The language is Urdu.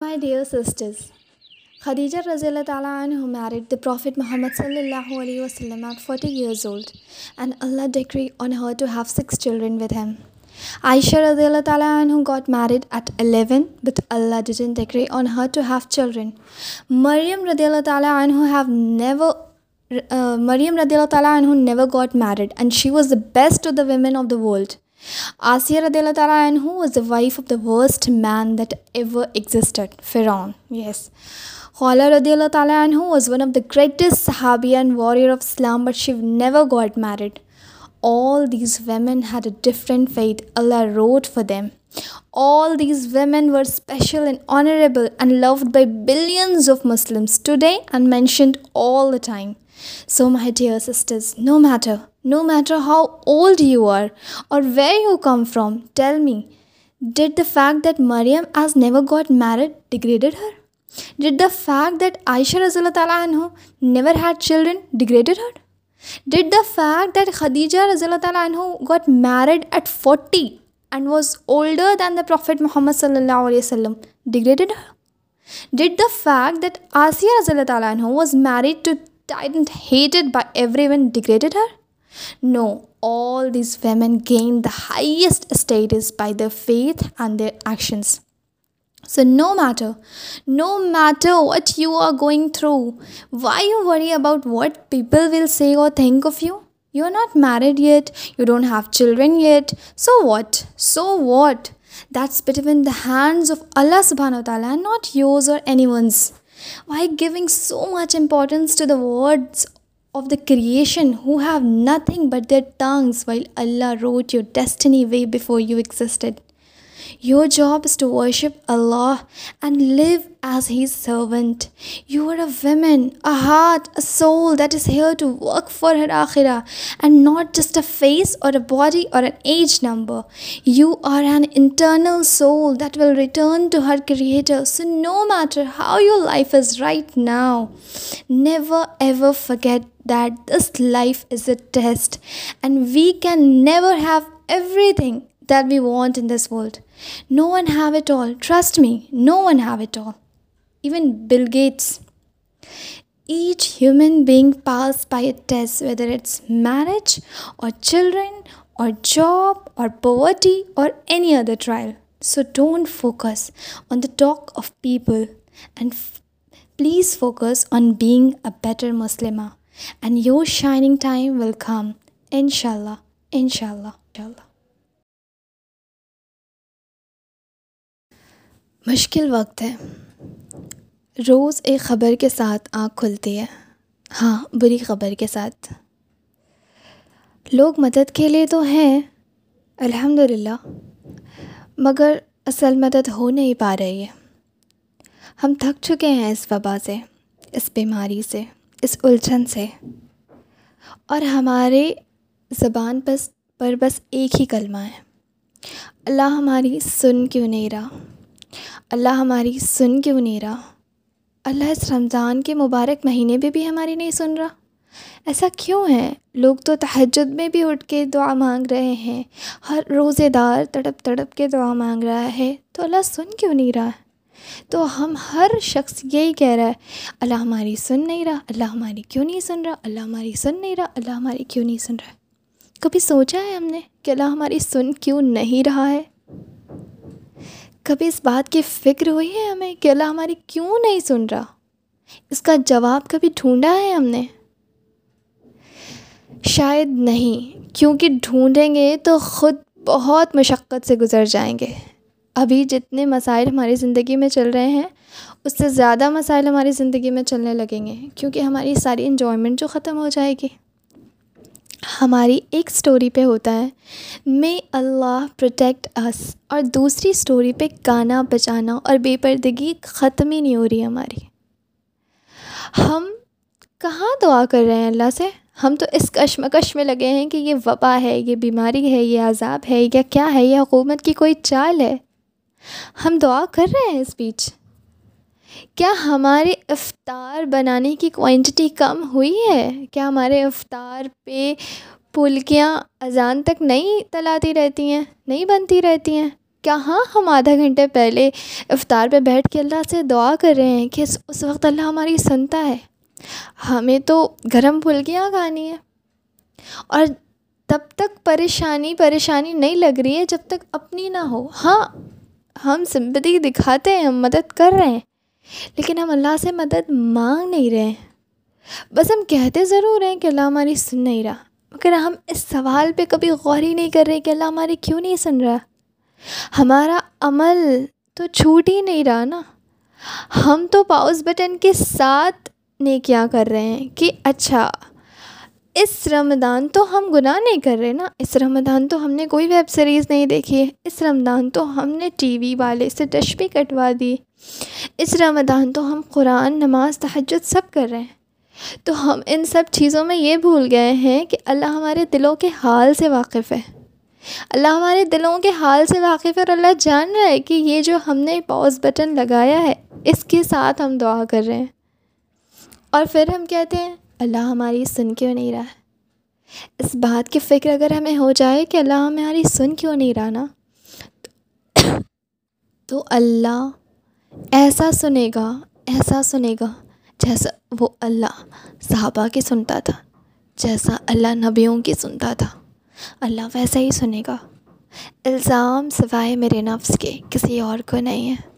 مائی ڈیئر سسٹرز خدیجہ رضی اللہ تعالیٰ عنہ میرڈ دی پروفٹ محمد صلی اللہ علیہ وسلم at forty years old and Allah decreed on her to have six children with him Aisha رضی اللہ تعالیٰ عنہ got married at eleven with Allah ڈیجن decreed on her to have children Maryam رضی اللہ تعالیٰ عنہ ہیو نیور مریم رضی اللہ تعالیٰ عنہ never got married and she was the best of the women of the world Asiya رضی اللہ تعالیٰ عنہ was the wife of the worst man that ever existed فرعون یس خالہ رضی اللہ تعالیٰ عنہ was one of the greatest صحابی and war of Islam but she'd never got married all these women had a different faith Allah wrote for them all these women were special and honourable and loved by billions of Muslims today and mentioned all the time so my dear sisters no matter no matter how old you are or where you come from tell me did the fact that Maryam is never got married degraded her did the fact that Aisha رض اللہ تعالیٰ never had children degraded her did the fact that Khadija رضی اللہ تعالیٰ عنہ got married at forty and was older than the prophet Muhammad صلی اللہ علیہ وسلم ڈگریڈیڈ her did the fact that Asiya رضی اللہ تعالیٰ was married to tyrant hated by everyone degraded her? No, all these women gained the highest status by their faith and their actions. So no matter what you are going through, why you worry about what people will say or think of you? You are not married yet, you don't have children yet, so what? That's between the hands of Allah subhanahu wa ta'ala and not yours or anyone's. Why giving so much importance to the words of the creation who have nothing but their tongues, while Allah wrote your destiny way before you existed? Your job is to worship Allah and live as His servant. You are a woman, a heart, a soul that is here to work for her akhirah, and not just a face or a body or an age number. You are an internal soul that will return to her Creator. So no matter how your life is right now, never ever forget that this life is a test and we can never have everything that we want in this world no one have it all trust me no one have it all even Bill Gates each human being pass by it's whether it's marriage or children or job or poverty or any other trial so don't focus on the talk of people and please focus on being a better مسلمہ and your shining time will come ان شاء اللہ ان شاء اللہ ان شاء اللہ مشکل وقت ہے روز ایک خبر کے ساتھ آنکھ کھلتی ہے ہاں بری خبر کے ساتھ لوگ مدد کے لیے تو ہیں الحمد للہ مگر اصل مدد ہو نہیں پا رہی ہے ہم تھک چکے ہیں اس وبا سے اس بیماری سے اس الجھن سے اور ہمارے زبان بس پر بس ایک ہی کلمہ ہے اللہ ہماری سن کیوں نہیں رہا اللہ ہماری سن کیوں نہیں رہا اللہ اس رمضان کے مبارک مہینے میں بھی ہماری نہیں سن رہا ایسا کیوں ہے لوگ تو تہجد میں بھی اٹھ کے دعا مانگ رہے ہیں ہر روزے دار تڑپ تڑپ کے دعا مانگ رہا ہے تو اللہ سن کیوں نہیں رہا تو ہم ہر شخص یہی کہہ رہا ہے اللہ ہماری سن نہیں رہا اللہ ہماری کیوں نہیں سن رہا اللہ ہماری سن نہیں رہا اللہ ہماری کیوں نہیں سن رہا کبھی سوچا ہے ہم نے کہ اللہ ہماری سن کیوں نہیں رہا ہے کبھی اس بات کی فکر ہوئی ہے ہمیں کہ اللہ ہماری کیوں نہیں سن رہا اس کا جواب کبھی ڈھونڈا ہے ہم نے شاید نہیں کیونکہ ڈھونڈیں گے تو خود بہت مشقت سے گزر جائیں گے ابھی جتنے مسائل ہماری زندگی میں چل رہے ہیں اس سے زیادہ مسائل ہماری زندگی میں چلنے لگیں گے کیونکہ ہماری ساری انجوائمنٹ جو ختم ہو جائے گی ہماری ایک اسٹوری پہ ہوتا ہے مے اللہ پروٹیکٹ اس اور دوسری اسٹوری پہ گانا بچانا اور بے پردگی ختم ہی نہیں ہو رہی ہماری ہم کہاں دعا کر رہے ہیں اللہ سے ہم تو اس کشمکش میں لگے ہیں کہ یہ وبا ہے یہ بیماری ہے یہ عذاب ہے یا کیا ہے یہ حکومت کی کوئی چال ہے ہم دعا کر رہے ہیں اس بیچ کیا ہمارے افطار بنانے کی کوانٹٹی کم ہوئی ہے کیا ہمارے افطار پہ پھلکیاں اذان تک نہیں تلاتی رہتی ہیں نہیں بنتی رہتی ہیں کیا ہاں ہم آدھا گھنٹے پہلے افطار پہ بیٹھ کے اللہ سے دعا کر رہے ہیں کہ اس وقت اللہ ہماری سنتا ہے ہمیں تو گرم پھلکیاں کھانی ہیں اور تب تک پریشانی پریشانی نہیں لگ رہی ہے جب تک اپنی نہ ہو ہاں ہم سمپتی دکھاتے ہیں ہم مدد کر رہے ہیں لیکن ہم اللہ سے مدد مانگ نہیں رہے بس ہم کہتے ضرور ہیں کہ اللہ ہماری سن نہیں رہا مگر ہم اس سوال پہ کبھی غور ہی نہیں کر رہے کہ اللہ ہماری کیوں نہیں سن رہا ہمارا عمل تو چھوٹ ہی نہیں رہا نا ہم تو پاؤز بٹن کے ساتھ نیکیاں کر رہے ہیں کہ اچھا اس رمضان تو ہم گناہ نہیں کر رہے نا اس رمضان تو ہم نے کوئی ویب سیریز نہیں دیکھی ہے اس رمضان تو ہم نے ٹی وی والے سے بھی کٹوا دی اس رمضان تو ہم قرآن نماز تحجد سب کر رہے ہیں تو ہم ان سب چیزوں میں یہ بھول گئے ہیں کہ اللہ ہمارے دلوں کے حال سے واقف ہے اللہ ہمارے دلوں کے حال سے واقف ہے اور اللہ جان رہا ہے کہ یہ جو ہم نے پاؤز بٹن لگایا ہے اس کے ساتھ ہم دعا کر رہے ہیں اور پھر ہم کہتے ہیں اللہ ہماری سن کیوں نہیں رہا ہے اس بات کی فکر اگر ہمیں ہو جائے کہ اللہ ہماری سن کیوں نہیں رہا نا تو اللہ ایسا سنے گا ایسا سنے گا جیسا وہ اللہ صحابہ کی سنتا تھا جیسا اللہ نبیوں کی سنتا تھا اللہ ویسا ہی سنے گا الزام سوائے میرے نفس کے کسی اور کو نہیں ہے